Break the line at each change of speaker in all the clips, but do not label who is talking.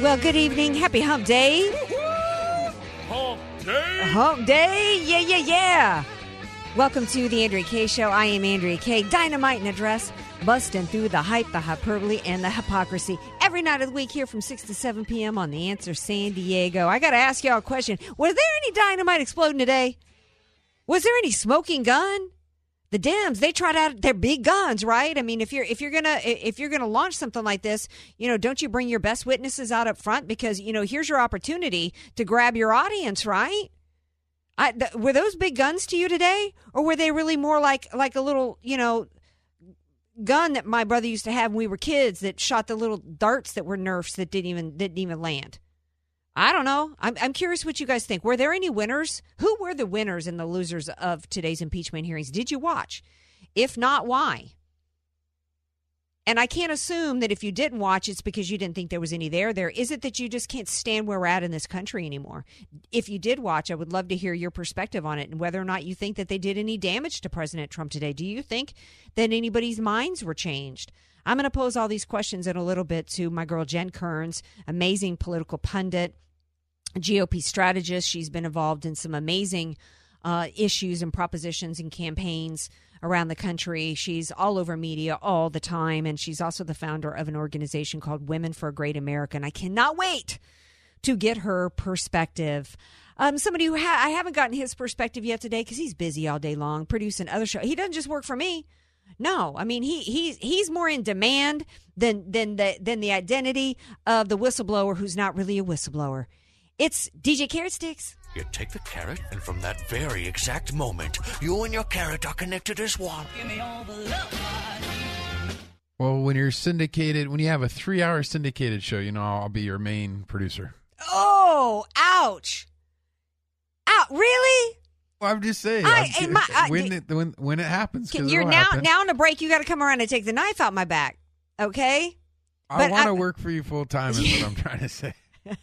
Well, good evening. Happy Hump Day.
Hump day.
Hump Day. Yeah, yeah, yeah. Welcome to the Andrea Kaye Show. I am Andrea Kaye. Dynamite in a dress, busting through the hype, the hyperbole, and the hypocrisy every night of the week here from 6 to 7 p.m. on The Answer San Diego. I got to ask y'all a question. Was there any dynamite exploding today? Was there any smoking gun? The Dems, they tried out their big guns, right? I mean, if you're if you're gonna if you're gonna launch something like this, you know, don't you bring your best witnesses out up front because you know here's your opportunity to grab your audience, right? I, th- were those big guns to you today, or were they really more like like a little, you know, gun that my brother used to have when we were kids that shot the little darts that were nerfs that didn't even didn't even land? I don't know. I'm I'm curious what you guys think. Were there any winners? Who were the winners and the losers of today's impeachment hearings? Did you watch? If not, why? And I can't assume that if you didn't watch, it's because you didn't think there was any there. There is it that you just can't stand where we're at in this country anymore. If you did watch, I would love to hear your perspective on it and whether or not you think that they did any damage to President Trump today. Do you think that anybody's minds were changed? I'm going to pose all these questions in a little bit to my girl Jen Kearns, amazing political pundit, GOP strategist. She's been involved in some amazing uh, issues and propositions and campaigns around the country. She's all over media all the time, and she's also the founder of an organization called Women for a Great America. And I cannot wait to get her perspective. Um, somebody who ha- I haven't gotten his perspective yet today because he's busy all day long producing other shows. He doesn't just work for me. No, I mean he he's he's more in demand than than the than the identity of the whistleblower who's not really a whistleblower. It's DJ Carrot Sticks.
You take the carrot, and from that very exact moment, you and your carrot are connected as one.
Well, when you're syndicated, when you have a three-hour syndicated show, you know I'll be your main producer.
Oh, ouch! Out, really?
Well, I'm just saying.
I-
I'm
my- I-
when it when when it happens,
Can, you're now
happen.
now on the break. You got to come around and take the knife out my back. Okay.
I want to work for you full time. Is what I'm trying to say.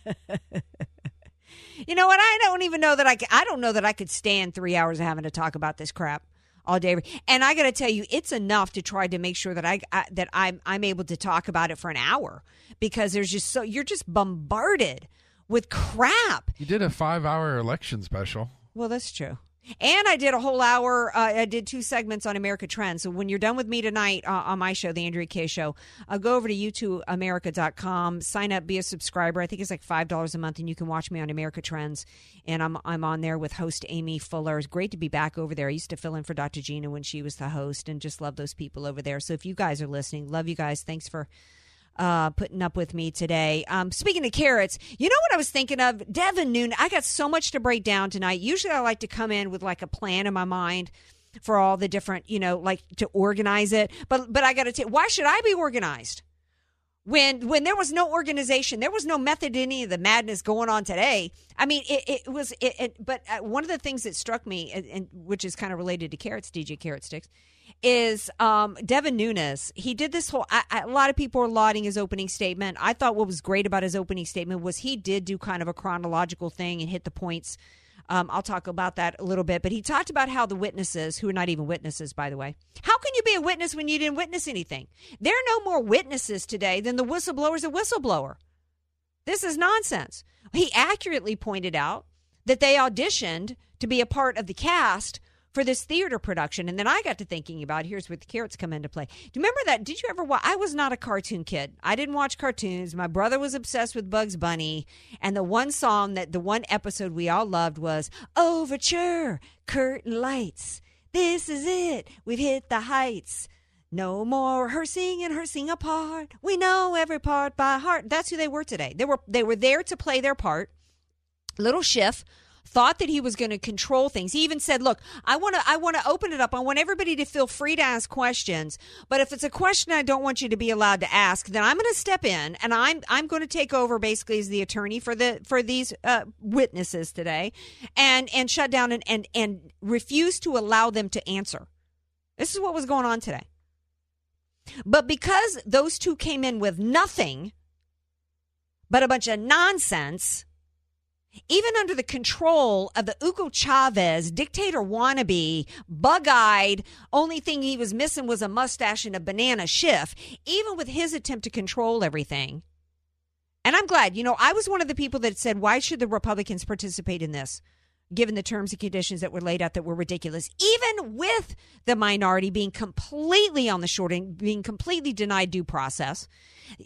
You know what? I don't even know that I. Could, I don't know that I could stand three hours of having to talk about this crap all day. And I got to tell you, it's enough to try to make sure that I, I that I'm I'm able to talk about it for an hour because there's just so you're just bombarded with crap.
You did a five-hour election special.
Well, that's true. And I did a whole hour. Uh, I did two segments on America Trends. So when you're done with me tonight uh, on my show, The Andrea Kaye Show, uh, go over to YouTubeAmerica.com, sign up, be a subscriber. I think it's like five dollars a month, and you can watch me on America Trends. And I'm I'm on there with host Amy Fuller. It's great to be back over there. I used to fill in for Dr. Gina when she was the host, and just love those people over there. So if you guys are listening, love you guys. Thanks for uh, putting up with me today. Um, speaking of carrots, you know what I was thinking of? Devin Nunes. I got so much to break down tonight. Usually I like to come in with like a plan in my mind for all the different, you know, like to organize it. But but I got to tell why should I be organized? When when there was no organization, there was no method to any of the madness going on today. I mean, it, it was. It, it, but uh, one of the things that struck me, and, and which is kind of related to carrots, DJ Carrot Sticks, is um, Devin Nunes. He did this whole. I, I, a lot of people are lauding his opening statement. I thought what was great about his opening statement was he did do kind of a chronological thing and hit the points. Um, I'll talk about that a little bit. But he talked about how the witnesses, who are not even witnesses, by the way, how can you be a witness when you didn't witness anything? There are no more witnesses today than the whistleblower's a whistleblower. This is nonsense. He accurately pointed out that they auditioned to be a part of the cast for this theater production. And then I got to thinking about here's where the carrots come into play. Do you remember that? Did you ever watch? I was not a cartoon kid. I didn't watch cartoons. My brother was obsessed with Bugs Bunny. And the one song that the one episode we all loved was Overture, Curtain Lights. This is it. We've hit the heights. No more rehearsing and rehearsing apart. We know every part by heart. That's who they were today. They were they were there to play their part. Little Schiff thought that he was going to control things. He even said, "Look, I want to I want to open it up. I want everybody to feel free to ask questions, but if it's a question I don't want you to be allowed to ask, then I'm going to step in and I'm I'm going to take over basically as the attorney for the for these uh, witnesses today and and shut down and and and refuse to allow them to answer." This is what was going on today. But because those two came in with nothing but a bunch of nonsense, even under the control of the Hugo Chavez dictator wannabe, bug eyed, only thing he was missing was a mustache and a banana Schiff, even with his attempt to control everything. And I'm glad, you know, I was one of the people that said, why should the Republicans participate in this? Given the terms and conditions that were laid out that were ridiculous, even with the minority being completely on the short end, being completely denied due process,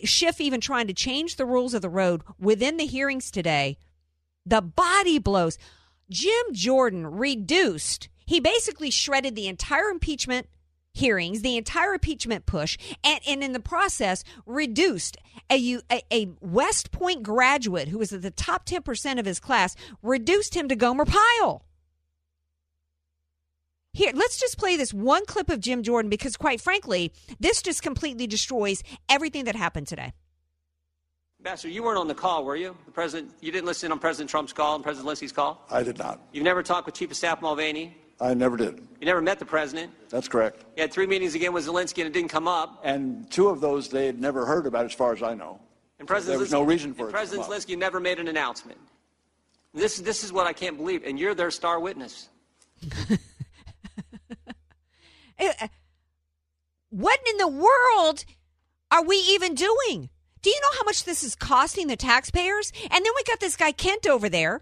Schiff even trying to change the rules of the road within the hearings today the body blows. Jim Jordan reduced, he basically shredded the entire impeachment hearings, the entire impeachment push, and, and in the process reduced a, a, a West Point graduate who was at the top 10% of his class, reduced him to Gomer Pyle. Here, let's just play this one clip of Jim Jordan because, quite frankly, this just completely destroys everything that happened today.
Ambassador, you weren't on the call, were you? The president, you didn't listen on President Trump's call and President Zelensky's call.
I did not.
You've never talked with Chief of Staff Mulvaney.
I never did.
You never met the president.
That's correct.
You had three meetings again with Zelensky, and it didn't come up.
And two of those they had never heard about, as far as I know.
And President
there was
Zelensky,
no reason for
and
it.
President Zelensky never made an announcement. This, this is what I can't believe, and you're their star witness.
Uh, what in the world are we even doing? Do you know how much this is costing the taxpayers? And then we got this guy Kent over there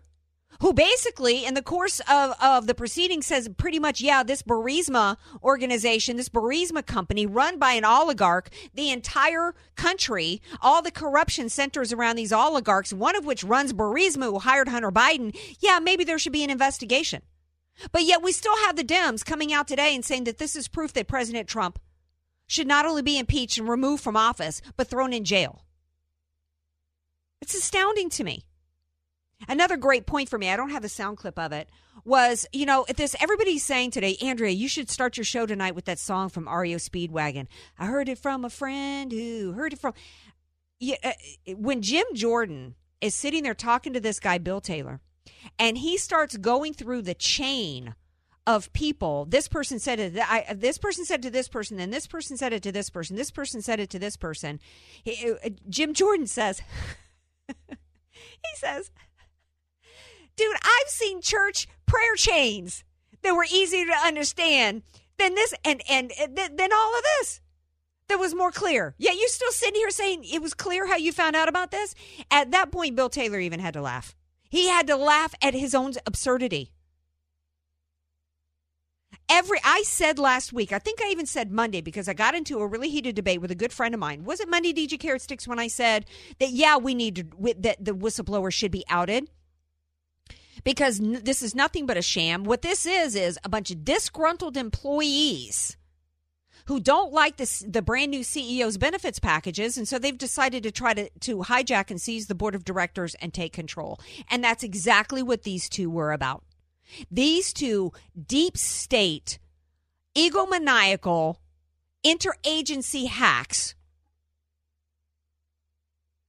who basically, in the course of, of the proceedings, says pretty much, yeah, this Burisma organization, this Burisma company run by an oligarch, the entire country, all the corruption centers around these oligarchs, one of which runs Burisma, who hired Hunter Biden. Yeah, maybe there should be an investigation. But yet we still have the Dems coming out today and saying that this is proof that President Trump should not only be impeached and removed from office, but thrown in jail. It's astounding to me. Another great point for me, I don't have a sound clip of it, was, you know, this, everybody's saying today, Andrea, you should start your show tonight with that song from REO Speedwagon. I heard it from a friend who heard it from. Yeah, uh, when Jim Jordan is sitting there talking to this guy, Bill Taylor, and he starts going through the chain of people. This person said it. I, this person said to this person, then this person said it to this person. This person said it to this person. He, uh, Jim Jordan says, he says, dude, I've seen church prayer chains that were easier to understand than this, and and, and than all of this. That was more clear. Yet you still sitting here saying it was clear how you found out about this. At that point, Bill Taylor even had to laugh. He had to laugh at his own absurdity. Every I said last week, I think I even said Monday because I got into a really heated debate with a good friend of mine. Was it Monday, DJ Carrot Sticks, when I said that yeah, we need to, that the whistleblower should be outed because this is nothing but a sham. What this is is a bunch of disgruntled employees who don't like this, the brand new CEO's benefits packages, and so they've decided to try to, to hijack and seize the board of directors and take control. And that's exactly what these two were about. These two deep state, egomaniacal, interagency hacks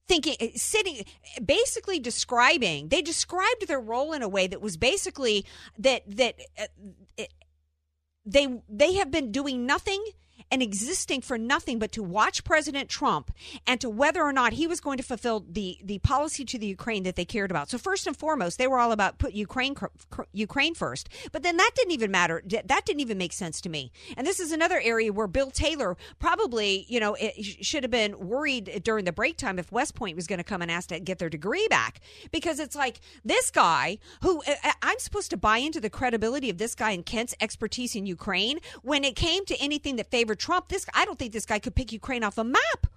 thinking sitting basically describing they described their role in a way that was basically that that uh, they they have been doing nothing and existing for nothing but to watch President Trump and to whether or not he was going to fulfill the the policy to the Ukraine that they cared about. So first and foremost, they were all about put Ukraine Ukraine first. But then that didn't even matter. That didn't even make sense to me. And this is another area where Bill Taylor probably, you know, should have been worried during the break time if West Point was going to come and ask to get their degree back because it's like this guy who uh, uh, I'm supposed to buy into the credibility of this guy and Kent's expertise in Ukraine when it came to anything that favored Trump, this I don't think this guy could pick Ukraine off a map.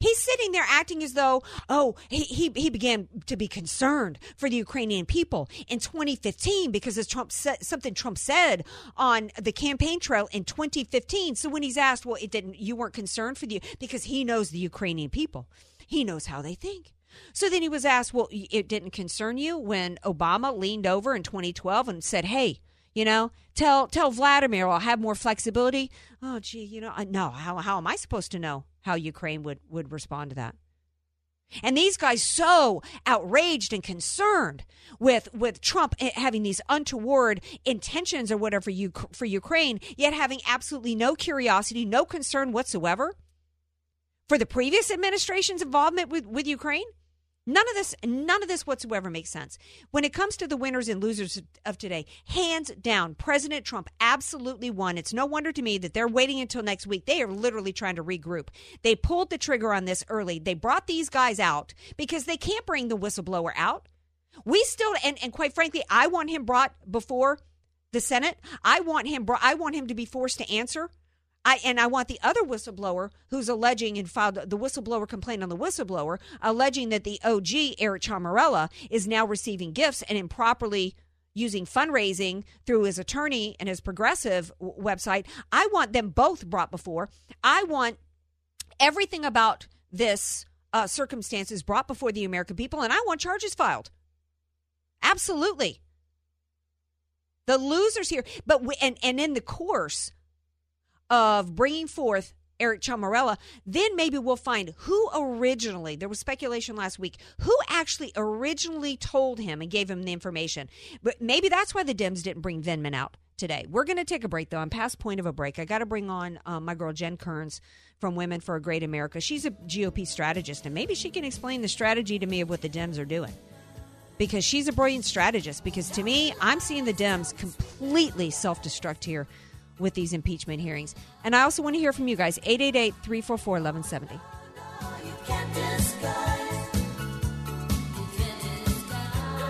He's sitting there acting as though, oh, he, he, he began to be concerned for the Ukrainian people in 2015 because of Trump said, something Trump said on the campaign trail in 2015. So when he's asked, well, it didn't, you weren't concerned for the, because he knows the Ukrainian people. He knows how they think. So then he was asked, well, it didn't concern you when Obama leaned over in 2012 and said, hey, you know, tell tell Vladimir I'll have more flexibility. Oh, gee, you know, I, no, how, how am I supposed to know how Ukraine would, would respond to that? And these guys so outraged and concerned with with Trump eh, having these untoward intentions or whatever you for Ukraine, yet having absolutely no curiosity, no concern whatsoever for the previous administration's involvement with, with Ukraine. None of this, none of this whatsoever makes sense. When it comes to the winners and losers of today, hands down, President Trump absolutely won. It's no wonder to me that they're waiting until next week. They are literally trying to regroup. They pulled the trigger on this early. They brought these guys out because they can't bring the whistleblower out. We still, and, and quite frankly, I want him brought before the Senate. I want him, I want him to be forced to answer I and I want the other whistleblower who's alleging and filed the whistleblower complaint on the whistleblower, alleging that the OG Eric Ciaramella is now receiving gifts and improperly using fundraising through his attorney and his progressive w- website. I want them both brought before. I want everything about this uh, circumstances brought before the American people, and I want charges filed. Absolutely. The losers here, but we, and and in the course of bringing forth Eric Ciaramella, then maybe we'll find who originally, there was speculation last week, who actually originally told him and gave him the information. But maybe that's why the Dems didn't bring Vindman out today. We're going to take a break, though. I'm past point of a break. I got to bring on um, my girl Jen Kearns from Women for a Great America. She's a GOP strategist, and maybe she can explain the strategy to me of what the Dems are doing. Because she's a brilliant strategist. Because to me, I'm seeing the Dems completely self destruct here with these impeachment hearings. And I also want to hear from you guys 888 344 1170.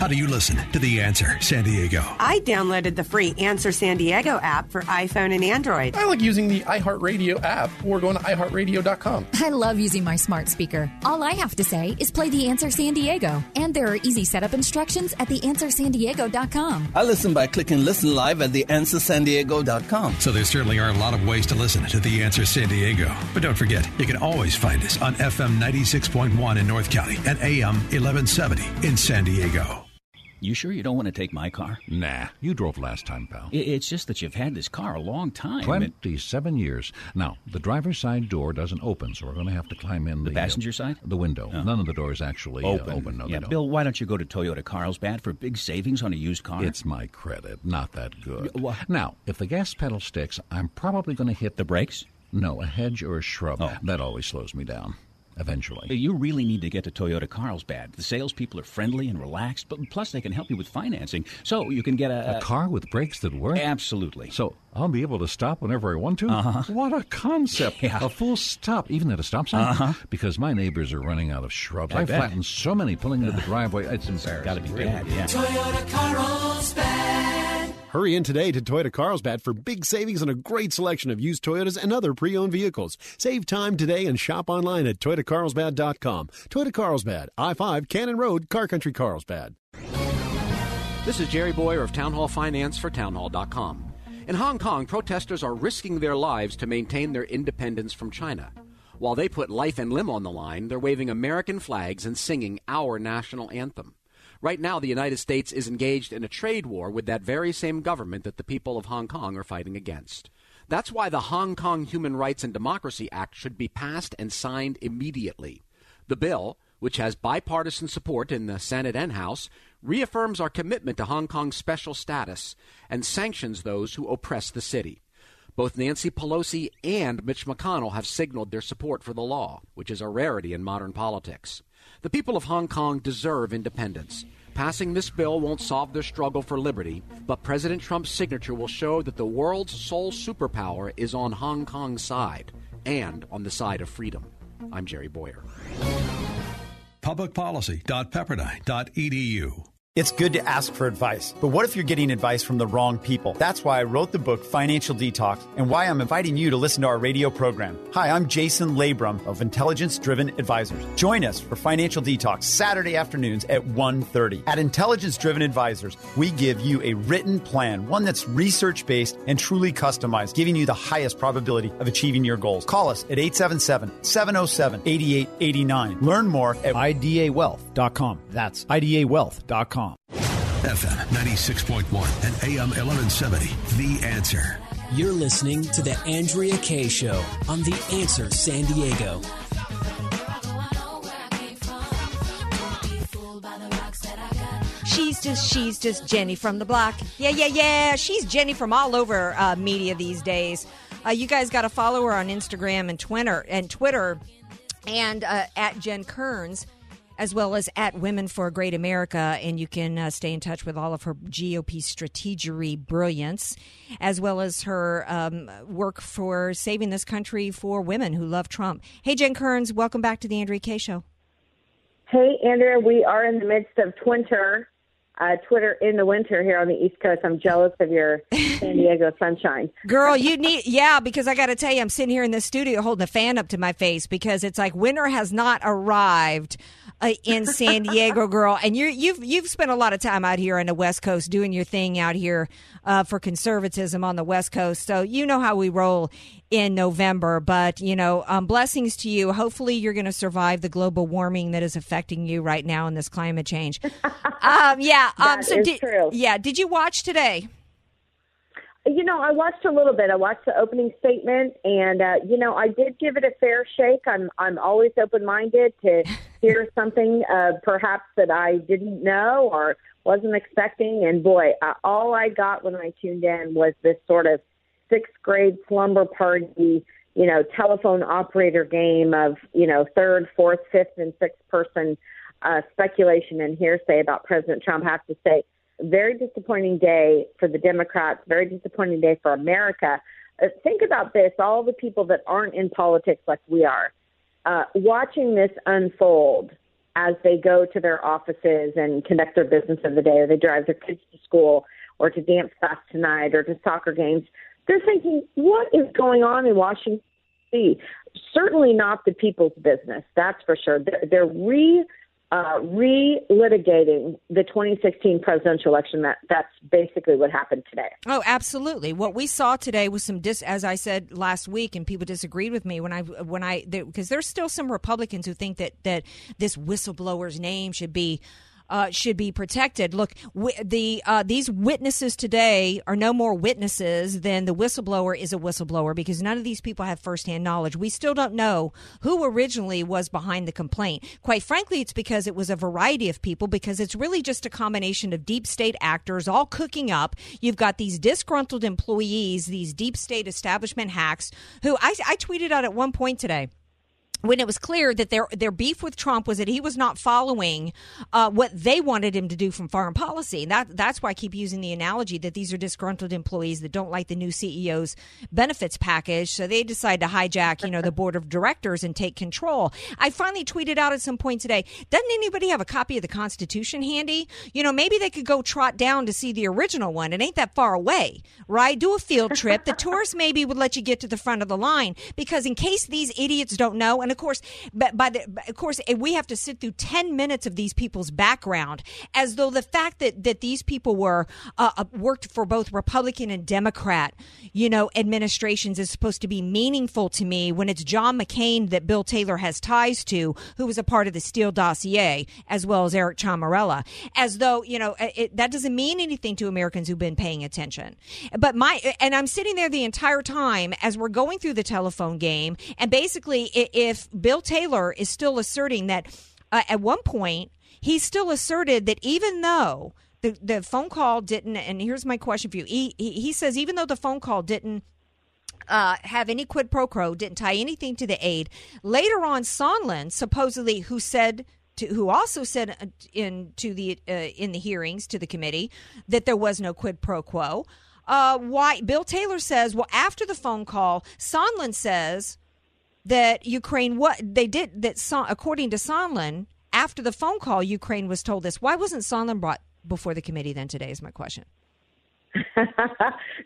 How do you listen to The Answer San Diego?
I downloaded the free Answer San Diego app for iPhone and Android.
I like using the iHeartRadio app or going to iHeartRadio.com.
I love using my smart speaker. All I have to say is play The Answer San Diego. And there are easy setup instructions at TheAnswerSanDiego.com.
I listen by clicking Listen Live at TheAnswerSanDiego.com.
So there certainly are a lot of ways to listen to The Answer San Diego. But don't forget, you can always find us on FM 96.1 in North County and AM 1170 in San Diego.
You sure you don't want to take my car?
Nah, you drove last time, pal.
It's just that you've had this car a long time.
27 years. Now, the driver's side door doesn't open, so we're going to have to climb in
the,
the
passenger uh, side?
The window. Oh. None of the doors actually
open.
Uh, open. No,
yeah, Bill, why don't you go to Toyota Carlsbad for big savings on a used car?
It's my credit. Not that good.
Well,
now, if the gas pedal sticks, I'm probably going to hit
the brakes?
No, a hedge or a shrub.
Oh.
That always slows me down eventually.
You really need to get to Toyota Carlsbad. The salespeople are friendly and relaxed, but plus they can help you with financing, so you can get a,
a car with brakes that work.
Absolutely.
So I'll be able to stop whenever I want to.
Uh-huh.
What a concept!
Yeah.
A full stop, even at a stop sign.
Uh-huh.
Because my neighbors are running out of shrubs.
I
I, flattened so many pulling into the driveway. It's embarrassing.
Got to be
really.
bad. Yeah.
Toyota Carlsbad.
Hurry in today to Toyota Carlsbad for big savings on a great selection of used Toyotas and other pre-owned vehicles. Save time today and shop online at toyotacarlsbad.com. Toyota Carlsbad, I-5 Cannon Road, Car Country Carlsbad.
This is Jerry Bowyer of Town Hall Finance for townhall.com. In Hong Kong, protesters are risking their lives to maintain their independence from China. While they put life and limb on the line, they're waving American flags and singing our national anthem. Right now, the United States is engaged in a trade war with that very same government that the people of Hong Kong are fighting against. That's why the Hong Kong Human Rights and Democracy Act should be passed and signed immediately. The bill, which has bipartisan support in the Senate and House, reaffirms our commitment to Hong Kong's special status and sanctions those who oppress the city. Both Nancy Pelosi and Mitch McConnell have signaled their support for the law, which is a rarity in modern politics. The people of Hong Kong deserve independence. Passing this bill won't solve their struggle for liberty, but President Trump's signature will show that the world's sole superpower is on Hong Kong's side and on the side of freedom. I'm Jerry Bowyer.
Publicpolicy.pepperdine.edu.
It's good to ask for advice, but what if you're getting advice from the wrong people? That's why I wrote the book Financial Detox and why I'm inviting you to listen to our radio program. Hi, I'm Jason Labrum of Intelligence Driven Advisors. Join us for Financial Detox Saturday afternoons at 1:30. At Intelligence Driven Advisors, we give you a written plan, one that's research-based and truly customized, giving you the highest probability of achieving your goals. Call us at 877-707-8889. Learn more at idawealth.com. That's idawealth.com.
FM 96.1 and AM 1170. The Answer.
You're listening to The Andrea Kaye Show on The Answer San Diego.
She's just she's just Jenny from the block. Yeah, yeah, yeah. She's Jenny from all over uh, media these days. Uh, you guys got to follow her on Instagram and Twitter and Twitter, and uh, at Jen Kearns, as well as at Women for a Great America. And you can uh, stay in touch with all of her GOP strategery brilliance, as well as her um, work for saving this country for women who love Trump. Hey, Jen Kearns, welcome back to the Andrea Kaye Show.
Hey, Andrea, we are in the midst of Twinter, uh, Twitter in the winter here on the East Coast. I'm jealous of your San Diego sunshine.
Girl, you need, yeah, because I got to tell you, I'm sitting here in the studio holding a fan up to my face because it's like winter has not arrived. Uh, in San Diego, girl, and you you've you've spent a lot of time out here on the West Coast doing your thing out here uh, for conservatism on the West Coast. So you know how we roll in November. But you know, um, blessings to you. Hopefully, you're going to survive the global warming that is affecting you right now in this climate change. um, yeah. Um, so did,
true.
yeah. Did you watch today?
You know, I watched a little bit. I watched the opening statement, and uh, you know, I did give it a fair shake. I'm I'm always open minded to hear something, uh, perhaps that I didn't know or wasn't expecting. And boy, uh, all I got when I tuned in was this sort of sixth grade slumber party, you know, telephone operator game of you know third, fourth, fifth, and sixth person uh, speculation and hearsay about President Trump. I have to say very disappointing day for the Democrats, very disappointing day for America. Uh, think about this all the people that aren't in politics like we are, uh, watching this unfold as they go to their offices and conduct their business of the day, or they drive their kids to school, or to dance class tonight, or to soccer games. They're thinking, what is going on in Washington, D.C.? Certainly not the people's business, that's for sure. They're, they're re uh, re-litigating the 2016 presidential election. That that's basically what happened today.
Oh, absolutely. What we saw today was some dis as I said last week and people disagreed with me when I when I because there's still some Republicans who think that that this whistleblower's name should be uh, should be protected. Look, w- the uh, these witnesses today are no more witnesses than the whistleblower is a whistleblower because none of these people have firsthand knowledge. We still don't know who originally was behind the complaint. Quite frankly, it's because it was a variety of people because it's really just a combination of deep state actors all cooking up. You've got these disgruntled employees, these deep state establishment hacks who I, I tweeted out at one point today when it was clear that their their beef with Trump was that he was not following uh, what they wanted him to do from foreign policy. And that that's why I keep using the analogy that these are disgruntled employees that don't like the new CEO's benefits package, so they decide to hijack, you know, the board of directors and take control. I finally tweeted out at some point today, doesn't anybody have a copy of the Constitution handy? You know, maybe they could go trot down to see the original one. It ain't that far away, right? Do a field trip. The tourist maybe would let you get to the front of the line because in case these idiots don't know, and of course, but by the of course, we have to sit through ten minutes of these people's background, as though the fact that that these people were uh, uh, worked for both Republican and Democrat, you know, administrations is supposed to be meaningful to me when it's John McCain that Bill Taylor has ties to, who was a part of the Steele dossier, as well as Eric Ciaramella, as though you know it, that doesn't mean anything to Americans who've been paying attention. But my and I'm sitting there the entire time as we're going through the telephone game, and basically, if Bill Taylor is still asserting that uh, at one point he still asserted that even though the the phone call didn't, and here's my question for you, he he, he says even though the phone call didn't uh, have any quid pro quo, didn't tie anything to the aid. Later on, Sondland supposedly, who said to, who also said uh, in to the uh, in the hearings to the committee that there was no quid pro quo. Uh, why Bill Taylor says, well, after the phone call, Sondland says that Ukraine what they did that according to Sondland after the phone call, Ukraine was told this. Why wasn't Sondland brought before the committee then? Today is my question.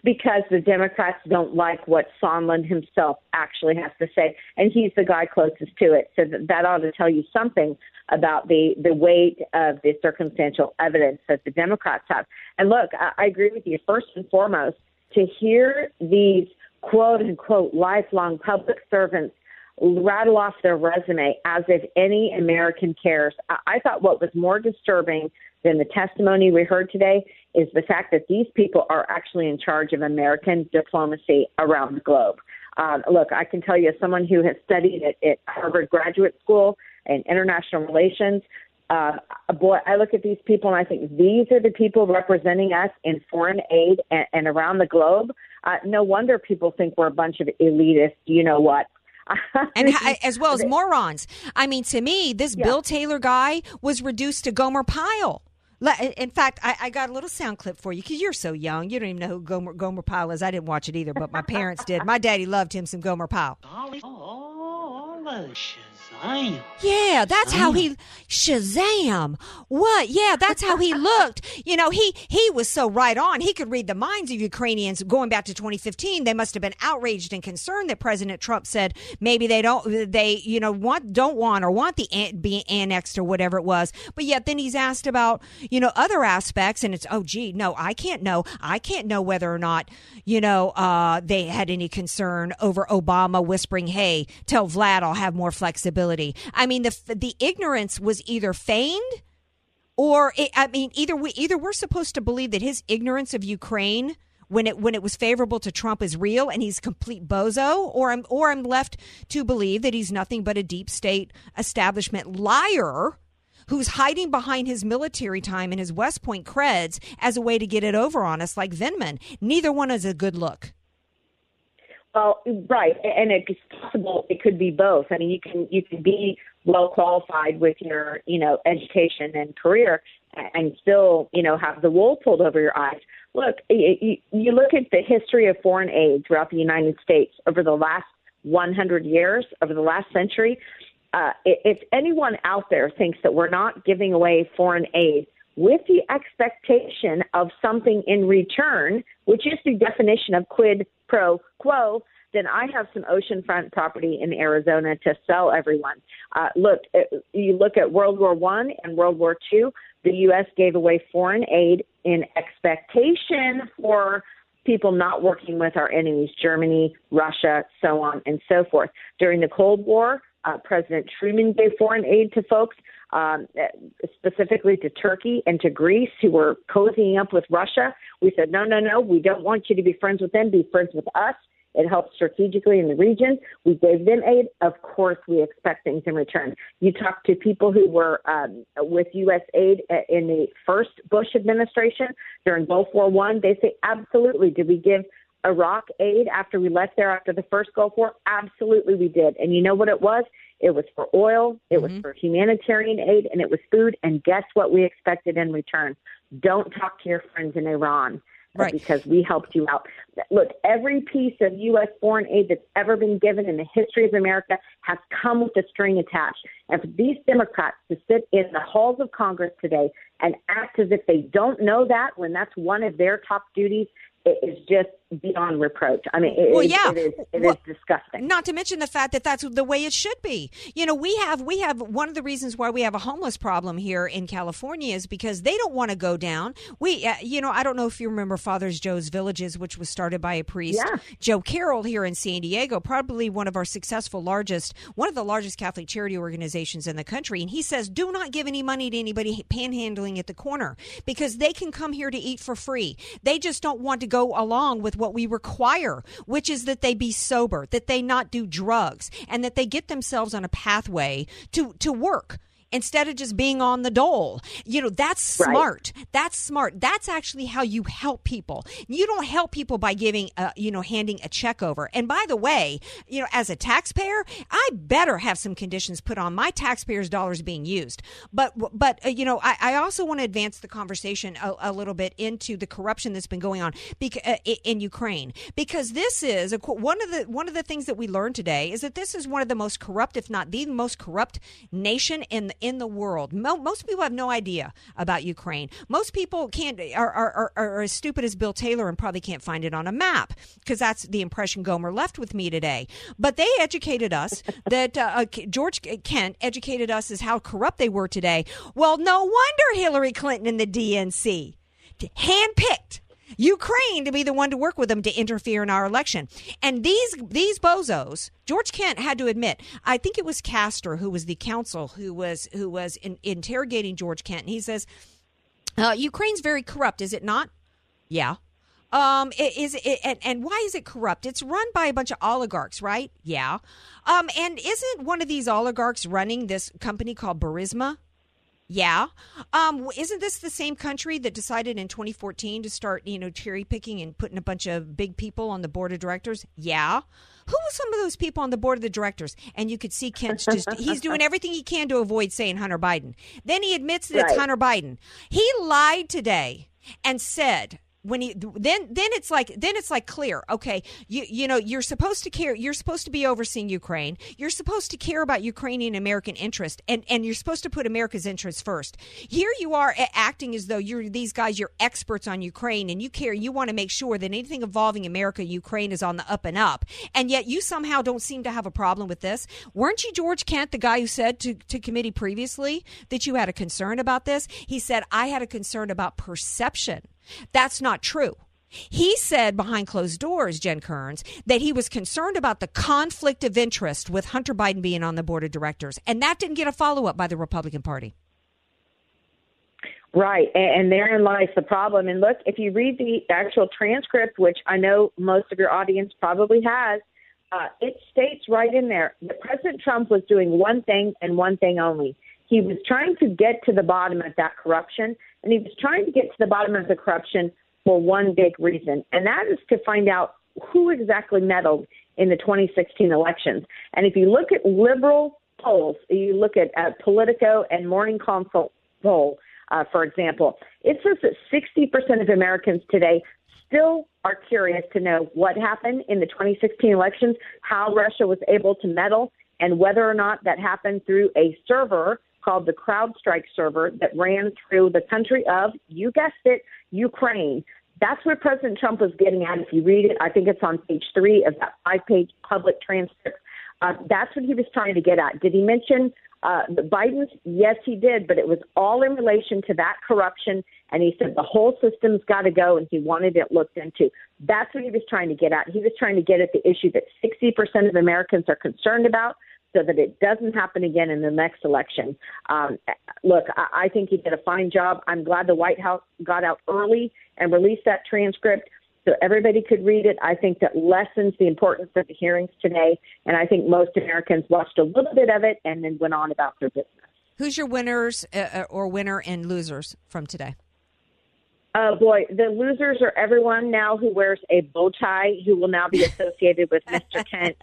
because the Democrats don't like what Sondland himself actually has to say, and he's the guy closest to it. So that, that ought to tell you something about the the weight of the circumstantial evidence that the Democrats have. And look, I, I agree with you. First and foremost, to hear these quote unquote lifelong public servants rattle off their resume as if any American cares. I, thought what was more disturbing than the testimony we heard today is the fact that these people are actually in charge of American diplomacy around the globe. Um, look, I can tell you, as someone who has studied at, at Harvard Graduate School and international relations, uh, boy, I look at these people and I think these are the people representing us in foreign aid and, and around the globe. Uh, no wonder people think we're a bunch of elitists. You know what?
And as well as morons. I mean, to me, this yeah. Bill Taylor guy was reduced to Gomer Pyle. In fact, I, I, got a little sound clip for you because you're so young. You don't even know who Gomer, Gomer Pyle is. I didn't watch it either, but my parents did. My daddy loved him some Gomer Pyle. Oh, Shazam. Yeah, that's how he Shazam. What? Yeah, that's how he looked. You know, he he was so right on. He could read the minds of Ukrainians going back to 2015. They must have been outraged and concerned that President Trump said maybe they don't they you know want don't want or want the be annexed or whatever it was. But yet then he's asked about, you know, other aspects and it's oh gee, no, I can't know. I can't know whether or not, you know, uh, they had any concern over Obama whispering, "Hey, tell Vlad I'll have more flexibility." I mean, the the ignorance was either feigned, or it, I mean, either we either we're supposed to believe that his ignorance of Ukraine when it when it was favorable to Trump is real and he's complete bozo, or I'm or I'm left to believe that he's nothing but a deep state establishment liar who's hiding behind his military time and his West Point creds as a way to get it over on us, like Vindman. Neither one is a good look.
Well, right, and it's possible it could be both. I mean, you can you can be well qualified with your you know education and career, and still you know have the wool pulled over your eyes. Look, you, you look at the history of foreign aid throughout the United States over the last 100 years, over the last century. Uh, if anyone out there thinks that we're not giving away foreign aid with the expectation of something in return, which is the definition of quid pro quo, then I have some oceanfront property in Arizona to sell everyone. Uh, look, uh, you look at World War One and World War Two. The U.S. gave away foreign aid in expectation for people not working with our enemies, Germany, Russia, so on and so forth. During the Cold War, uh, President Truman gave foreign aid to folks, um, specifically to Turkey and to Greece, who were cozying up with Russia. We said, no, no, no, we don't want you to be friends with them, be friends with us. It helps strategically in the region. We gave them aid. Of course, we expect things in return. You talk to people who were um, with U.S. aid in the first Bush administration during Gulf War One. They say, absolutely. Did we give Iraq aid after we left there after the first Gulf War? Absolutely, we did. And you know what it was? It was for oil, it mm-hmm. was for humanitarian aid, and it was food. And guess what we expected in return? Don't talk to your friends in Iran. Right. Because we helped you out. Look, every piece of U.S. foreign aid that's ever been given in the history of America has come with a string attached. And for these Democrats to sit in the halls of Congress today and act as if they don't know that when that's one of their top duties, it is just beyond reproach. I mean, it,
well, yeah,
it is it
Well,
is disgusting.
Not to mention the fact that that's the way it should be. You know, we have we have one of the reasons why we have a homeless problem here in California is because they don't want to go down. We, uh, you know, I don't know if you remember Father's Joe's Villages, which was started by a priest,
Yeah.
Joe Carroll here in San Diego, probably one of our successful largest, one of the largest Catholic charity organizations in the country. And he says, do not give any money to anybody panhandling at the corner because they can come here to eat for free. They just don't want to go along with what we require, which is that they be sober, that they not do drugs, and that they get themselves on a pathway to, to work instead of just being on the dole. You know, that's
Right.
smart. That's smart. That's actually how you help people. You don't help people by giving, uh, you know, handing a check over. And by the way, you know, as a taxpayer, I better have some conditions put on my taxpayers' dollars being used. But, but uh, you know, I, I also want to advance the conversation a, a little bit into the corruption that's been going on bec- uh, in Ukraine because this is a, one of the one of the things that we learned today is that this is one of the most corrupt, if not the most corrupt nation in in the world. Mo- most people have no idea about Ukraine. Most people can't are, are, are, as stupid as Bill Taylor and probably can't find it on a map because that's the impression Gomer left with me today. But they educated us that uh, uh, George Kent educated us as how corrupt they were today. Well, no wonder Hillary Clinton and the DNC handpicked Ukraine to be the one to work with them to interfere in our election. And these these bozos, George Kent had to admit, I think it was Castor who was the counsel who was who was in, interrogating George Kent. And he says, uh, "Ukraine's very corrupt, is it not?" Yeah. Um, is it, and, and why is it corrupt? It's run by a bunch of oligarchs, right? Yeah. Um, and isn't one of these oligarchs running this company called Burisma? Yeah. Um, isn't this the same country that decided in 2014 to start, you know, cherry picking and putting a bunch of big people on the board of directors? Yeah. Who was some of those people on the board of the directors? And you could see Kent's just, he's doing everything he can to avoid saying Hunter Biden. Then he admits that it's Hunter Biden. He lied today and said, when he then then it's like then it's like clear. Okay. You you know you're supposed to care you're supposed to be overseeing Ukraine. You're supposed to care about Ukrainian American interest and and you're supposed to put America's interests first. Here you are acting as though you're these guys you're experts on Ukraine and you care you want to make sure that anything involving America Ukraine is on the up and up. And yet you somehow don't seem to have a problem with this. Weren't you George Kent the guy who said to to committee previously that you had a concern about this? He said I had a concern about perception that's not true. He said behind closed doors, Jen Kearns, that he was concerned about the conflict of interest with Hunter Biden being on the board of directors. And that didn't get a follow up by the Republican Party.
Right, and, therein lies the problem. And look, if you read the actual transcript, which I know most of your audience probably has, uh, it states right in there that President Trump was doing one thing and one thing only. He was trying to get to the bottom of that corruption, and he was trying to get to the bottom of the corruption for one big reason, and that is to find out who exactly meddled in the 2016 elections. And if you look at liberal polls, you look at uh, Politico and Morning Consult poll, uh, for example, it says that 60% of Americans today still are curious to know what happened in the 2016 elections, how Russia was able to meddle, and whether or not that happened through a server called the CrowdStrike server that ran through the country of, you guessed it, Ukraine. That's where President Trump was getting at. If you read it, I think it's on page three of that five page public transcript. Uh, that's what he was trying to get at. Did he mention uh, the Biden's? Yes, he did, but it was all in relation to that corruption. And he said the whole system's got to go, and he wanted it looked into. That's what he was trying to get at. He was trying to get at the issue that 60% of Americans are concerned about, so that it doesn't happen again in the next election. Um, look, I, I think he did a fine job. I'm glad the White House got out early and released that transcript so everybody could read it. I think that lessens the importance of the hearings today, and I think most Americans watched a little bit of it and then went on about their business.
Who's your winners uh, or winner and losers from today?
Oh boy, the losers are everyone now who wears a bow tie, who will now be associated with Mr. Kent.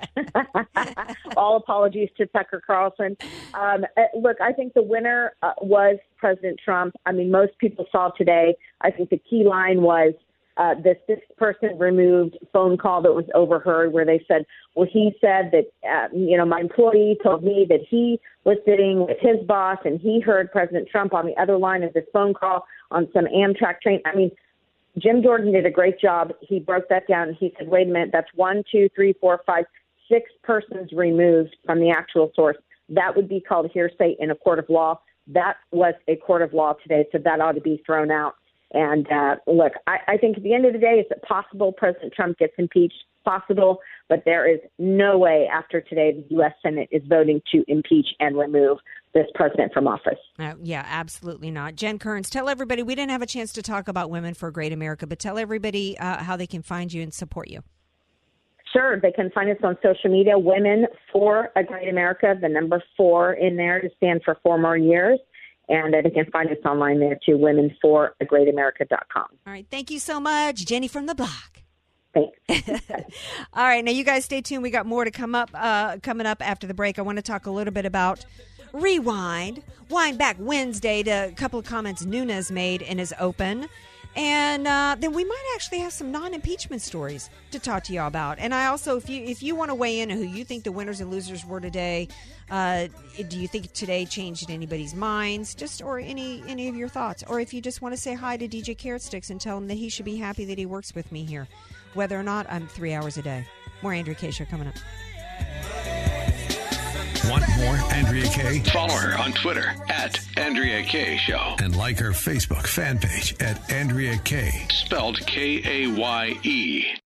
All apologies to Tucker Carlson. Um, uh, look, I think the winner uh, was President Trump. I mean, most people saw today. I think the key line was uh, the sixth person removed phone call that was overheard, where they said, "Well, he said that uh, you know my employee told me that he was sitting with his boss and he heard President Trump on the other line of this phone call on some Amtrak train." I mean, Jim Jordan did a great job. He broke that down. He said, wait a minute, that's one, two, three, four, five, six persons removed from the actual source. That would be called hearsay in a court of law. That was a court of law today, so that ought to be thrown out. And uh, look, I, I think at the end of the day, is it possible President Trump gets impeached? Possible, but there is no way after today the U.S. Senate is voting to impeach and remove this president from office.
Uh, yeah, absolutely not. Jen Kearns, tell everybody we didn't have a chance to talk about Women for a Great America, but tell everybody uh, how they can find you and support you.
Sure, they can find us on social media. Women for a Great America, the number four in there to stand for four more years. And they can find us online there too, womenforagreatamerica.com.
All right. Thank you so much, Jenny from the block.
Thanks.
All right. Now, you guys stay tuned. We got more to come up, uh, coming up after the break. I want to talk a little bit about Rewind. Wind back Wednesday to a couple of comments Nunes made in his open. And uh, then we might actually have some non-impeachment stories to talk to y'all about. And I also, if you if you want to weigh in on who you think the winners and losers were today, uh, do you think today changed anybody's minds? Just or any any of your thoughts, or if you just want to say hi to DJ Carrot Sticks and tell him that he should be happy that he works with me here, whether or not I'm three hours a day. More Andrea Kaye show coming up.
Want more Andrea Kaye?
Follow her on Twitter at Andrea Kaye Show.
And like her Facebook fan page at Andrea Kaye,
Spelled K A Y E.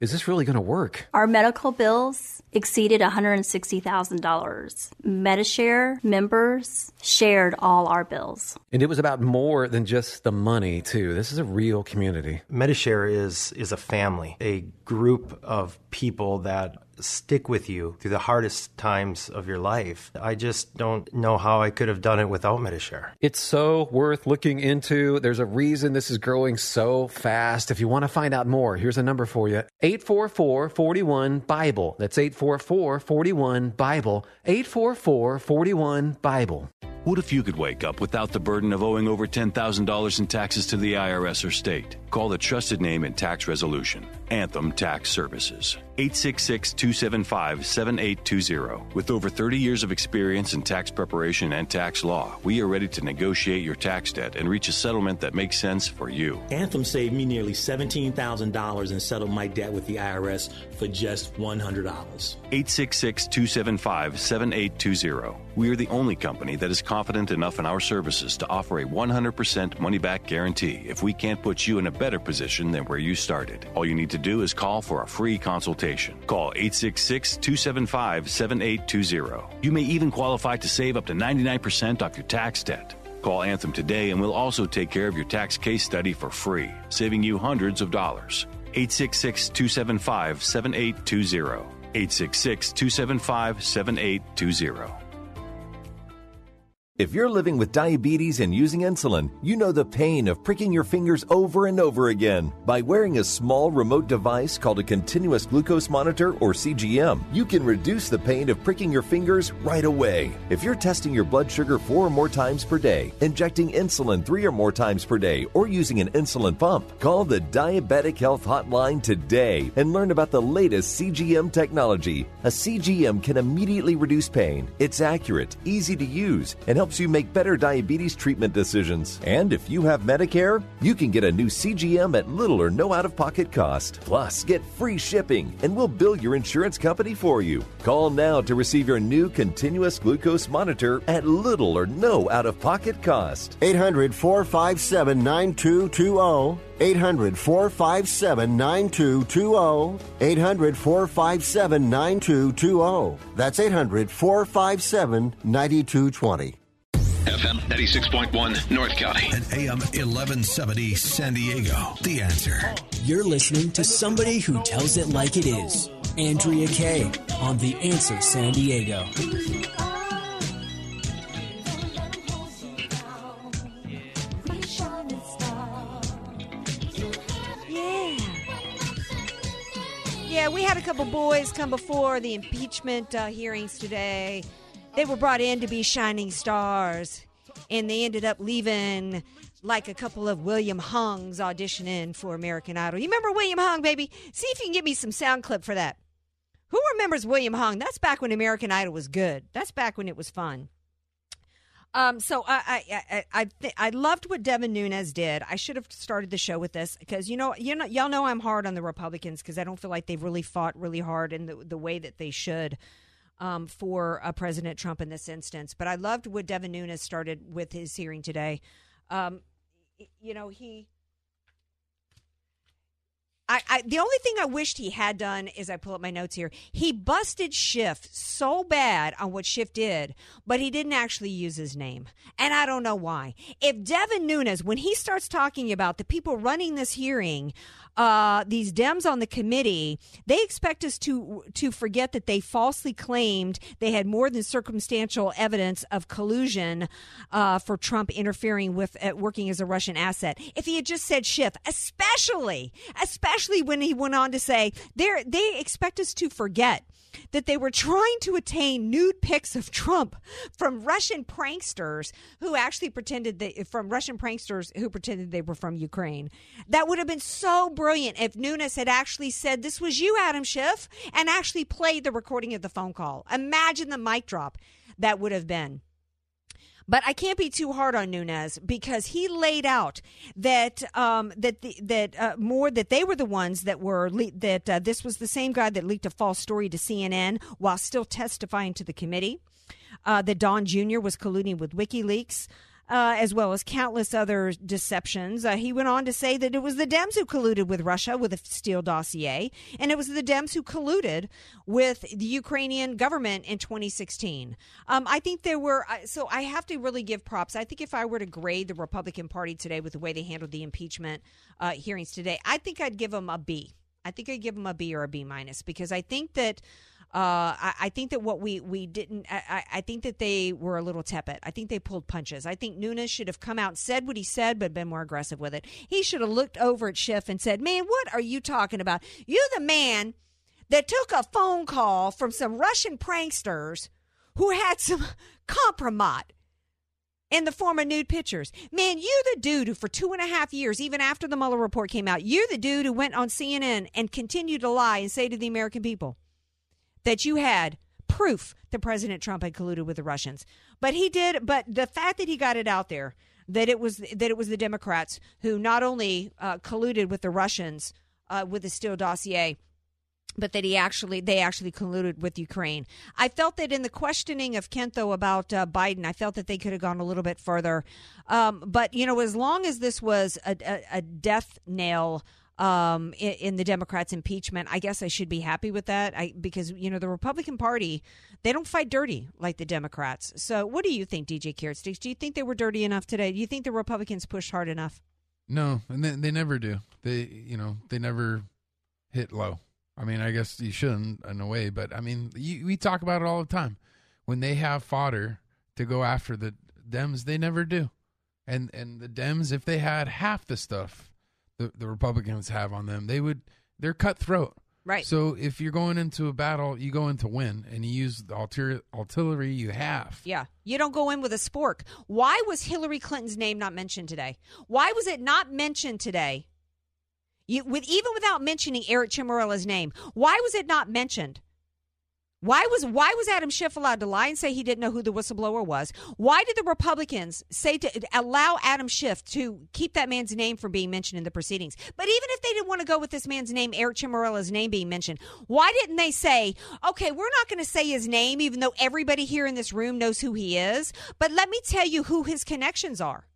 is this really going to work?
Our medical bills exceeded $160,000. MediShare members shared all our bills.
And it was about more than just the money, too. This is a real community.
MediShare is is a family, a group of people that stick with you through the hardest times of your life. I just don't know how I could have done it without MediShare.
It's so worth looking into. There's a reason this is growing so fast. If you want to find out more, here's a number for you 844 41 Bible. That's 844 41 Bible. 844 41 Bible.
What if you could wake up without the burden of owing over $10,000 in taxes to the IRS or state? Call the trusted name in tax resolution, Anthem Tax Services. 866 275 7820. With over 30 years of experience in tax preparation and tax law, we are ready to negotiate your tax debt and reach a settlement that makes sense for you.
Anthem saved me nearly $17,000 and settled my debt with the IRS for just $100.
866 275 7820. We are the only company that is confident enough in our services to offer a 100% money back guarantee if we can't put you in a better position than where you started. All you need to do is call for a free consultation. Call 866 275 7820. You may even qualify to save up to 99% off your tax debt. Call Anthem today and we'll also take care of your tax case study for free, saving you hundreds of dollars. 866 275 7820. 866 275 7820.
If you're living with diabetes and using insulin, you know the pain of pricking your fingers over and over again. By wearing a small remote device called a continuous glucose monitor or CGM, you can reduce the pain of pricking your fingers right away. If you're testing your blood sugar four or more times per day, injecting insulin three or more times per day, or using an insulin pump, call the Diabetic Health Hotline today and learn about the latest CGM technology. A CGM can immediately reduce pain. It's accurate, easy to use, and helps you make better diabetes treatment decisions. And if you have Medicare, you can get a new CGM at little or no out of pocket cost. Plus, get free shipping, and we'll bill your insurance company for you. Call now to receive your new continuous glucose monitor at little or no out of pocket cost.
800 457 9220. 800 457 9220. 800 457 9220. That's 800 457 9220.
FM 96.1 North County and AM 1170 San Diego. The answer.
You're listening to somebody who tells it like it is. Andrea Kaye on The Answer San Diego.
Yeah. Yeah, we had a couple boys come before the impeachment uh, hearings today. They were brought in to be shining stars, and they ended up leaving like a couple of William Hungs auditioning for American Idol. You remember William Hung, baby? See if you can give me some sound clip for that. Who remembers William Hung? That's back when American Idol was good. That's back when it was fun. Um, so I I I I, th- I loved what Devin Nunes did. I should have started the show with this because you know you know y'all know I'm hard on the Republicans because I don't feel like they've really fought really hard in the the way that they should um, for uh, President Trump in this instance. But I loved what Devin Nunes started with his hearing today. Um, you know he. I, I, the only thing I wished he had done is I pull up my notes here. He busted Schiff so bad on what Schiff did, but he didn't actually use his name. And I don't know why. If Devin Nunes, when he starts talking about the people running this hearing, uh, these Dems on the committee, they expect us to to forget that they falsely claimed they had more than circumstantial evidence of collusion uh, for Trump interfering with uh, working as a Russian asset. If he had just said Schiff, especially especially when he went on to say they expect us to forget that they were trying to attain nude pics of Trump from Russian pranksters who actually pretended they from Russian pranksters who pretended they were from Ukraine. That would have been so brilliant if Nunes had actually said this was you, Adam Schiff, and actually played the recording of the phone call. Imagine the mic drop that would have been. But I can't be too hard on Nunes because he laid out that um, that the, that uh, more that they were the ones that were le- that uh, this was the same guy that leaked a false story to CNN while still testifying to the committee. Uh, that Don Jr. was colluding with WikiLeaks. Uh, as well as countless other deceptions. Uh, he went on to say that it was the Dems who colluded with Russia with a Steele dossier, and it was the Dems who colluded with the Ukrainian government in 2016. Um, I think there were, uh, so I have to really give props. I think if I were to grade the Republican Party today with the way they handled the impeachment uh, hearings today, I think I'd give them a B. I think I'd give them a B or a B minus because I think that uh, I, I, think that what we we didn't. I, I, think that they were a little tepid. I think they pulled punches. I think Nunes should have come out and said what he said, but been more aggressive with it. He should have looked over at Schiff and said, "Man, what are you talking about? You the man that took a phone call from some Russian pranksters who had some compromise." in the form of nude pictures. Man, you're the dude who, for two and a half years, even after the Mueller report came out, you're the dude who went on CNN and continued to lie and say to the American people that you had proof that President Trump had colluded with the Russians. But he did. But the fact that he got it out there that it was that it was the Democrats who not only uh, colluded with the Russians uh, with the Steele dossier but that he actually they actually colluded with Ukraine. I felt that in the questioning of Kento about uh, Biden, I felt that they could have gone a little bit further. Um, but you know, as long as this was a, a, a death nail. Um, in, in, the Democrats' impeachment, I guess I should be happy with that. I, because you know the Republican Party, they don't fight dirty like the Democrats. So, what do you think, DJ Carrot Sticks? Do you think they were dirty enough today? Do you think the Republicans pushed hard enough?
No, and they, they never do. They, you know, they never hit low. I mean, I guess you shouldn't in a way, but I mean, you, we talk about it all the time. When they have fodder to go after the Dems they never do, and and the Dems if they had half the stuff the the Republicans have on them, they would they're cutthroat.
Right.
So if you're going into a battle, you go in to win, and you use the artillery, artillery you have.
Yeah. You don't go in with a spork. Why was Hillary Clinton's name not mentioned today? Why was it not mentioned today? You, with even without mentioning Eric Ciaramella's name, why was it not mentioned? Why was why was Adam Schiff allowed to lie and say he didn't know who the whistleblower was? Why did the Republicans say to allow Adam Schiff to keep that man's name from being mentioned in the proceedings? But even if they didn't want to go with this man's name, Eric Ciaramella's name being mentioned, why didn't they say, okay, we're not going to say his name, even though everybody here in this room knows who he is, but let me tell you who his connections are.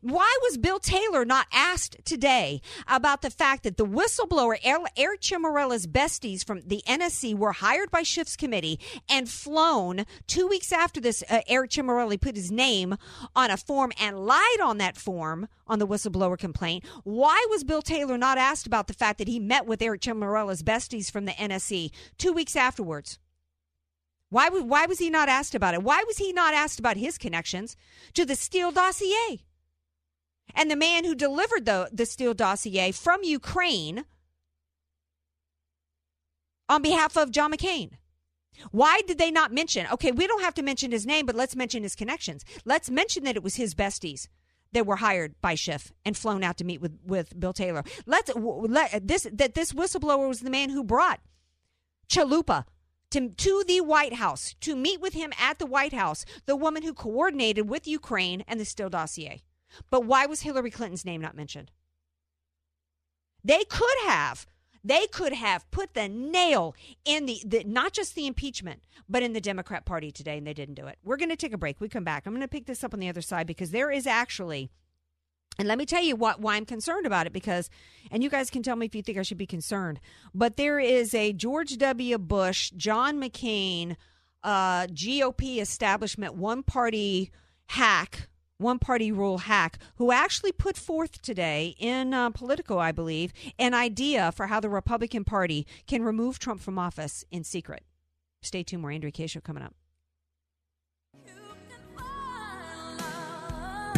Why was Bill Taylor not asked today about the fact that the whistleblower Eric Ciaramella's besties from the NSC were hired by Schiff's committee and flown two weeks after this? Uh, Eric Ciaramella put his name on a form and lied on that form on the whistleblower complaint. Why was Bill Taylor not asked about the fact that he met with Eric Ciaramella's besties from the NSC two weeks afterwards? Why, why was he not asked about it? Why was he not asked about his connections to the Steele dossier? And the man who delivered the, the Steele dossier from Ukraine on behalf of John McCain. Why did they not mention? Okay, we don't have to mention his name, but let's mention his connections. Let's mention that it was his besties that were hired by Schiff and flown out to meet with, with Bill Taylor. Let's let this that this whistleblower was the man who brought Chalupa to, to the White House to meet with him at the White House, the woman who coordinated with Ukraine and the Steele dossier. But why was Hillary Clinton's name not mentioned? They could have. They could have put the nail in the, the not just the impeachment, but in the Democrat Party today, and they didn't do it. We're going to take a break. We come back. I'm going to pick this up on the other side because there is actually, and let me tell you what why I'm concerned about it because, and you guys can tell me if you think I should be concerned, but there is a George W. Bush, John McCain, uh, GOP establishment, one party hack one party rule hack who actually put forth today in uh, Politico, I believe, an idea for how the Republican Party can remove Trump from office in secret. Stay tuned. More Andrea Kaye Show coming up.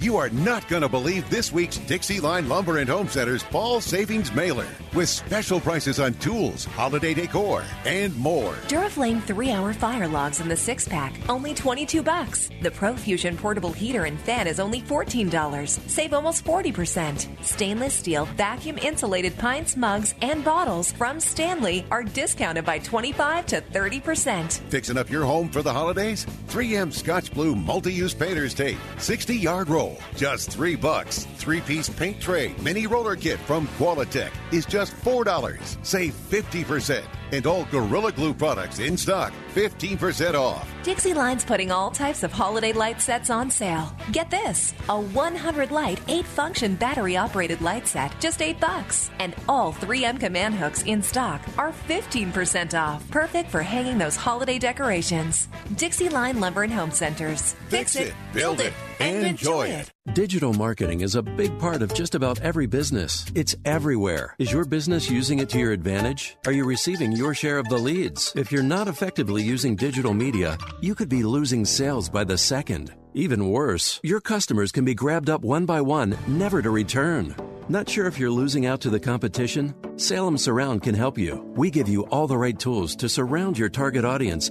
You are not going to believe this week's Dixie Line Lumber and Home Center's Fall Savings Mailer with special prices on tools, holiday decor, and more.
Duraflame 3-hour fire logs in the 6-pack, only 22 bucks. The Profusion portable heater and fan is only $14. Save almost 40%. Stainless steel vacuum insulated pints, mugs, and bottles from Stanley are discounted by 25 to 30%.
Fixing up your home for the holidays? 3M Scotch Blue multi-use painter's tape, 60-yard roll just three bucks. Three piece paint tray mini roller kit from Qualitech is just $4. Save 50%. And all Gorilla Glue products in stock, 15% off.
Dixie Line's putting all types of holiday light sets on sale. Get this a 100 light, 8 function battery operated light set, just 8 bucks. And all 3M command hooks in stock are 15% off. Perfect for hanging those holiday decorations. Dixie Line Lumber and Home Centers.
Fix, Fix it, build it, and enjoy it.
Digital marketing is a big part of just about every business. It's everywhere. Is your business using it to your advantage? Are you receiving your share of the leads? If you're not effectively using digital media, you could be losing sales by the second. Even worse, your customers can be grabbed up one by one, never to return. Not sure if you're losing out to the competition? Salem Surround can help you. We give you all the right tools to surround your target audience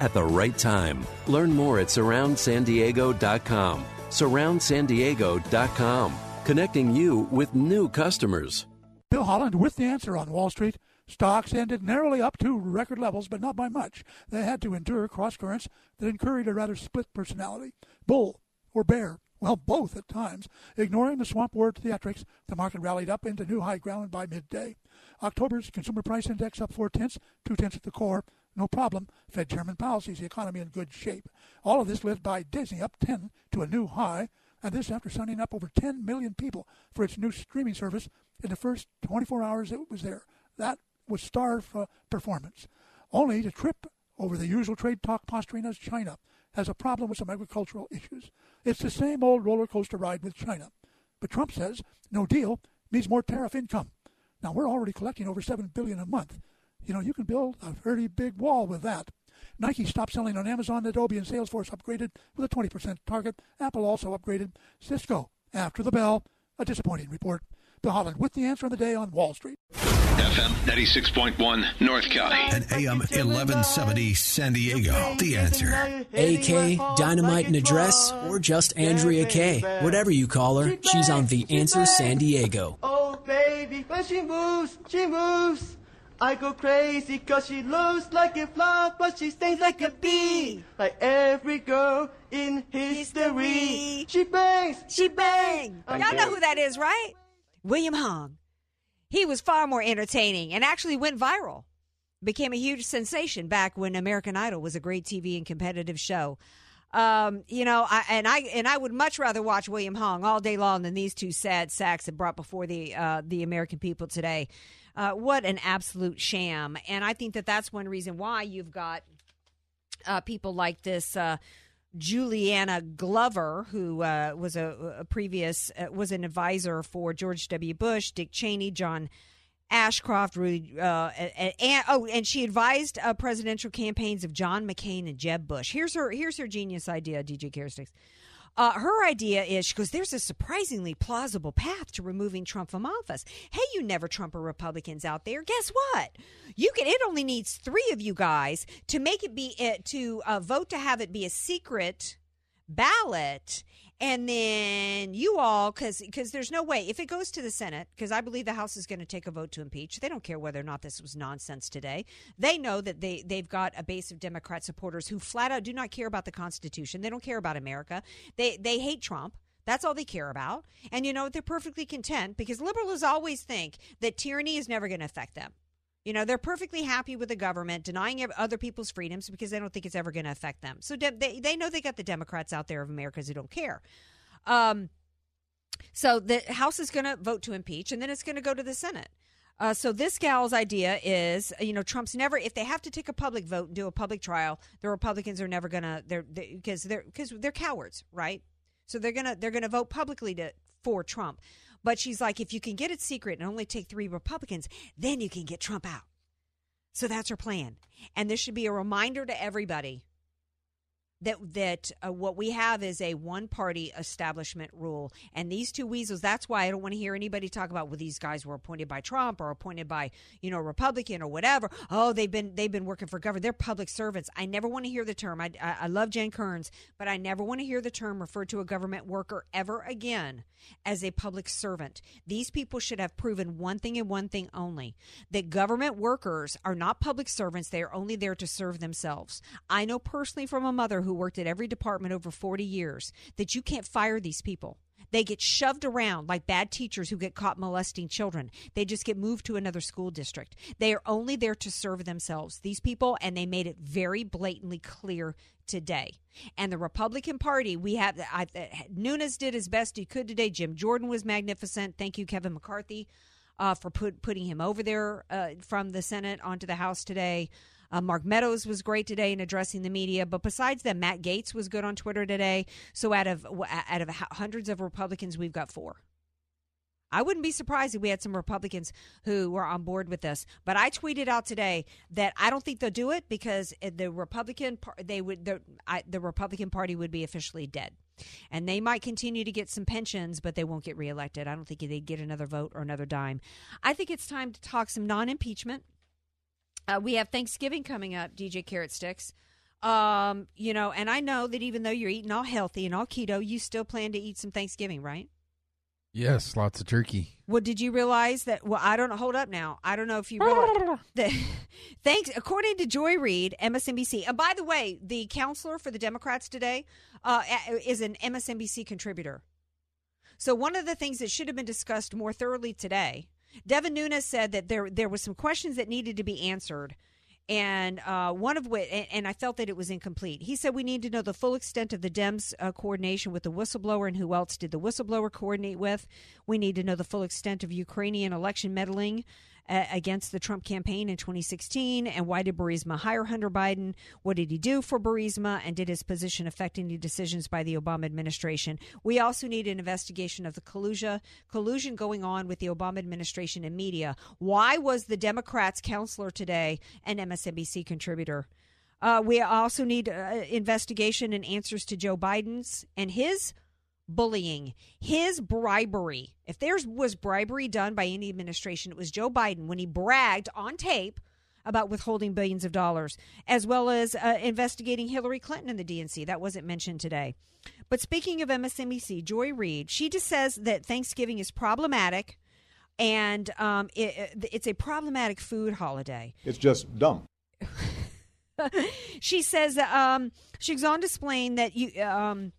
at the right time. Learn more at surroundsandiego.com. Surroundsandiego.com, connecting you with new customers.
Bill Holland with the answer on Wall Street. Stocks ended narrowly up to record levels, but not by much. They had to endure cross currents that encouraged a rather split personality bull or bear. Well, both at times. Ignoring the swamp word theatrics, the market rallied up into new high ground by midday. October's consumer price index up four tenths, two tenths at the core. No problem. Fed Chairman Powell sees the economy in good shape. All of this led by Disney up 10 to a new high, and this after signing up over 10 million people for its new streaming service in the first 24 hours it was there. That was star uh, performance. Only to trip over the usual trade talk posturing as China has a problem with some agricultural issues. It's the same old roller coaster ride with China. But Trump says no deal means more tariff income. Now we're already collecting over seven billion a month. You know, you can build a very big wall with that. Nike stopped selling on Amazon. Adobe and Salesforce upgraded with a 20% target. Apple also upgraded. Cisco, after the bell, a disappointing report. Bill Holland with the answer of the day on Wall Street.
FM 96.1 North County.
And AM 1170 San Diego. The answer.
AK, Dynamite and Address, or just Andrea Kaye. Whatever you call her, she's on The Answer San Diego.
Oh, baby, when she moves, she moves. I go crazy cause she looks like a flower, but she stings like a bee. Like every girl in history. She bangs,
she bangs. Y'all know who that is, right? William Hung. He was far more entertaining and actually went viral. Became a huge sensation back when American Idol was a great TV and competitive show. Um, you know, I, and I and I would much rather watch William Hung all day long than these two sad sacks that brought before the uh, the American people today. Uh, what an absolute sham! And I think that that's one reason why you've got uh, people like this. Uh, Juleanna Glover, who uh, was a, a previous uh, was an advisor for George W. Bush, Dick Cheney, John Ashcroft, Rudy, uh, and, and, oh, and she advised uh, presidential campaigns of John McCain and Jeb Bush. Here's her here's her genius idea, DJ Carrot Sticks. Uh, her idea is she goes, there's a surprisingly plausible path to removing Trump from office. Hey, you never Trumper Republicans out there, guess what? You can. It only needs three of you guys to make it be it to uh, vote to have it be a secret ballot and then you all because because there's no way if it goes to the senate because i believe the house is going to take a vote to impeach they don't care whether or not this was nonsense today. They know that they they've got a base of democrat supporters who flat out do not care about the constitution. They don't care about america. They they hate trump. That's all they care about. And you know, they're perfectly content because liberals always think that tyranny is never going to affect them. You know, they're perfectly happy with the government denying other people's freedoms because they don't think it's ever going to affect them. So de- they, they know they got the Democrats out there of Americans who don't care. Um, so the House is going to vote to impeach, and then it's going to go to the Senate. Uh, so this gal's idea is, you know, Trump's never. If they have to take a public vote and do a public trial, the Republicans are never gonna. They're because they, are because they're cowards, right? So they're gonna they're gonna vote publicly to for Trump. But she's like, if you can get it secret and only take three Republicans, then you can get Trump out. So that's her plan. And this should be a reminder to everybody that that uh, what we have is a one party establishment rule. And these two weasels that's why i don't want to hear anybody talk about well these guys were appointed by trump or appointed by you know republican or whatever. Oh they've been they've been working for government. They're public servants. I never want to hear the term. I, I, I love Jen Kerns but i never want to hear the term referred to a government worker ever again as a public servant. These people should have proven one thing and one thing only that government workers are not public servants. They are only there to serve themselves. I know personally from a mother who worked at every department over 40 years that you can't fire these people. They get shoved around like bad teachers who get caught molesting children. They just get moved to another school district. They are only there to serve themselves, these people, and they made it very blatantly clear today. And the Republican Party, we have I, Nunes did his best he could today. Jim Jordan was magnificent. Thank you, Kevin McCarthy. uh, for put, putting him over there uh, from the Senate onto the House today. Uh, Mark Meadows was great today in addressing the media, but besides that, Matt Gaetz was good on Twitter today. So out of out of hundreds of Republicans, we've got four. I wouldn't be surprised if we had some Republicans who were on board with this. But I tweeted out today that I don't think they'll do it because the Republican they would the, I, the Republican Party would be officially dead, and they might continue to get some pensions, but they won't get reelected. I don't think they'd get another vote or another dime. I think it's time to talk some non-impeachment. Uh, we have Thanksgiving coming up, DJ Carrot Sticks. Um, you know, and I know that even though you're eating all healthy and all keto, you still plan to eat some Thanksgiving, right?
Yes, lots of turkey.
Well, did you realize that? Well, I don't know. Hold up now. I don't know if you realize that. Thanks. According to Joy Reid, MSNBC. And by the way, the counselor for the Democrats today uh, is an MSNBC contributor. So one of the things that should have been discussed more thoroughly today, Devin Nunes said that there there was some questions that needed to be answered and uh, one of which, and I felt that it was incomplete. He said we need to know the full extent of the Dems' uh, coordination with the whistleblower and who else did the whistleblower coordinate with. We need to know the full extent of Ukrainian election meddling against the Trump campaign in 2016? And why did Burisma hire Hunter Biden? What did he do for Burisma? And did his position affect any decisions by the Obama administration? We also need an investigation of the collusion, collusion going on with the Obama administration and media. Why was the Democrats' counselor today an MSNBC contributor? Uh, we also need uh, investigation and answers to Joe Biden's and his bullying, his bribery. If there was bribery done by any administration, it was Joe Biden when he bragged on tape about withholding billions of dollars, as well as uh, investigating Hillary Clinton in the DNC. That wasn't mentioned today. But speaking of MSNBC, Joy Reid, she just says that Thanksgiving is problematic and um, it, it's a problematic food holiday.
It's just dumb.
she says um, she goes on to explain that you. Um,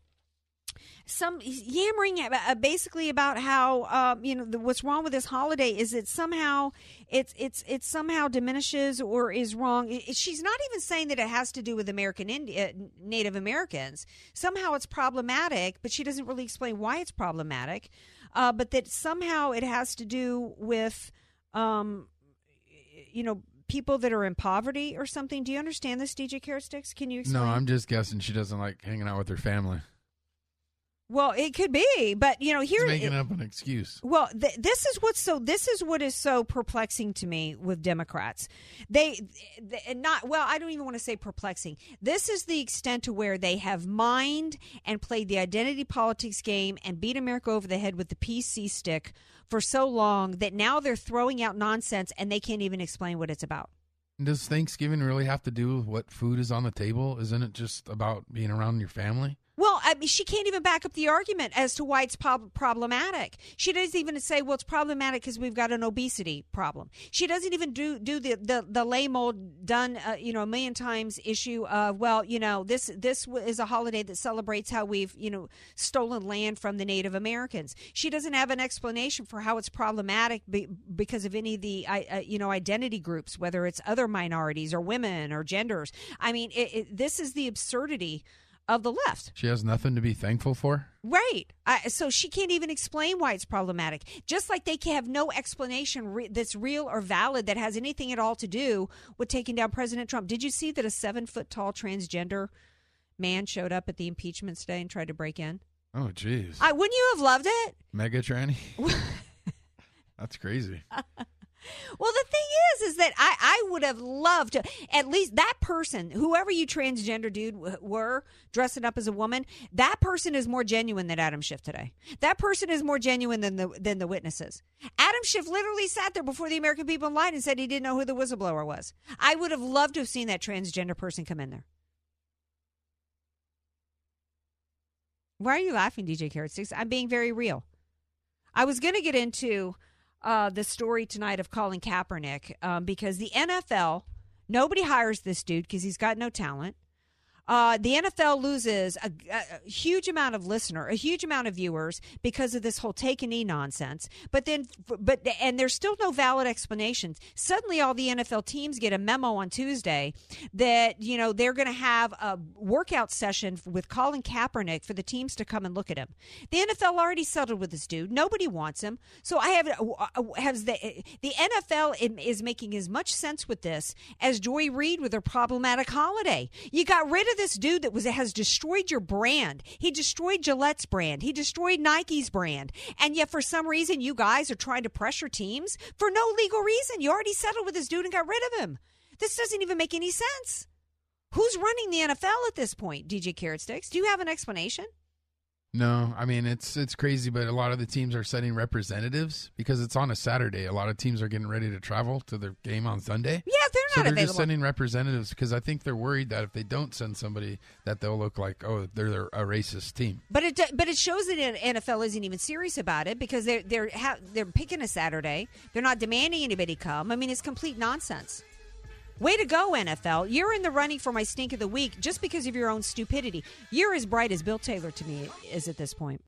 some yammering uh, basically about how um, you know the, what's wrong with this holiday is it somehow it's it's it somehow diminishes or is wrong. It, she's not even saying that it has to do with American India, uh, Native Americans. Somehow it's problematic, but she doesn't really explain why it's problematic. Uh, but that somehow it has to do with, um, you know, people that are in poverty or something. Do you understand this, DJ Carrot Sticks? Can you explain?
No, I'm just guessing she doesn't like hanging out with her family.
Well, it could be, but you know, here
making up an excuse.
Well, th- this is what's so. This is what is so perplexing to me with Democrats. They, they, not well. I don't even want to say perplexing. This is the extent to where they have mined and played the identity politics game and beat America over the head with the PC stick for so long that now they're throwing out nonsense and they can't even explain what it's about.
Does Thanksgiving really have to do with what food is on the table? Isn't it just about being around your family?
Well, I mean, she can't even back up the argument as to why it's prob- problematic. She doesn't even say, "Well, it's problematic because we've got an obesity problem." She doesn't even do do the the, the lame old done uh, you know a million times issue of, "Well, you know this this is a holiday that celebrates how we've you know stolen land from the Native Americans." She doesn't have an explanation for how it's problematic be, because of any of the uh, you know identity groups, whether it's other minorities or women or genders. I mean, it, it, this is the absurdity of the left.
She has nothing to be thankful for?
Right. I, so she can't even explain why it's problematic. Just like they can have no explanation re- that's real or valid that has anything at all to do with taking down President Trump. Did you see that a seven foot tall transgender man showed up at the impeachment today and tried to break in?
Oh, jeez.
Wouldn't you have loved it?
Mega tranny? That's crazy.
Well, the thing is, is that I, I would have loved to at least that person, whoever you transgender dude were dressing up as a woman, that person is more genuine than Adam Schiff today. That person is more genuine than the than the witnesses. Adam Schiff literally sat there before the American people in line and said he didn't know who the whistleblower was. I would have loved to have seen that transgender person come in there. Why are you laughing, DJ Carrot? I'm being very real. I was going to get into uh, the story tonight of Colin Kaepernick um, because the NFL, nobody hires this dude because he's got no talent. Uh, the NFL loses a, a, huge amount of listener, a huge amount of viewers because of this whole take a knee nonsense. But then, but and there's still no valid explanations. Suddenly, all the NFL teams get a memo on Tuesday that you know they're going to have a workout session with Colin Kaepernick for the teams to come and look at him. The NFL already settled with this dude. Nobody wants him. So I have uh, has the the NFL is making as much sense with this as Joy Reid with her problematic holiday. You got rid of this dude that was has destroyed your brand. He destroyed Gillette's brand. He destroyed Nike's brand. And yet for some reason you guys are trying to pressure teams for no legal reason. You already settled with this dude and got rid of him. This doesn't even make any sense. Who's running the NFL at this point, DJ Carrot Sticks? Do you have an explanation?
No, I mean it's it's crazy, but a lot of the teams are sending representatives because it's on a Saturday. A lot of teams are getting ready to travel to their game on Sunday.
Yeah, they're not
so they're
available.
just sending representatives because I think they're worried that if they don't send somebody, that they'll look like oh they're a racist team.
But it but it shows that NFL isn't even serious about it because they're they're ha- they're picking a Saturday. They're not demanding anybody come. I mean, it's complete nonsense. Way to go, NFL. You're in the running for my stink of the week just because of your own stupidity. You're as bright as Bill Taylor to me is at this point.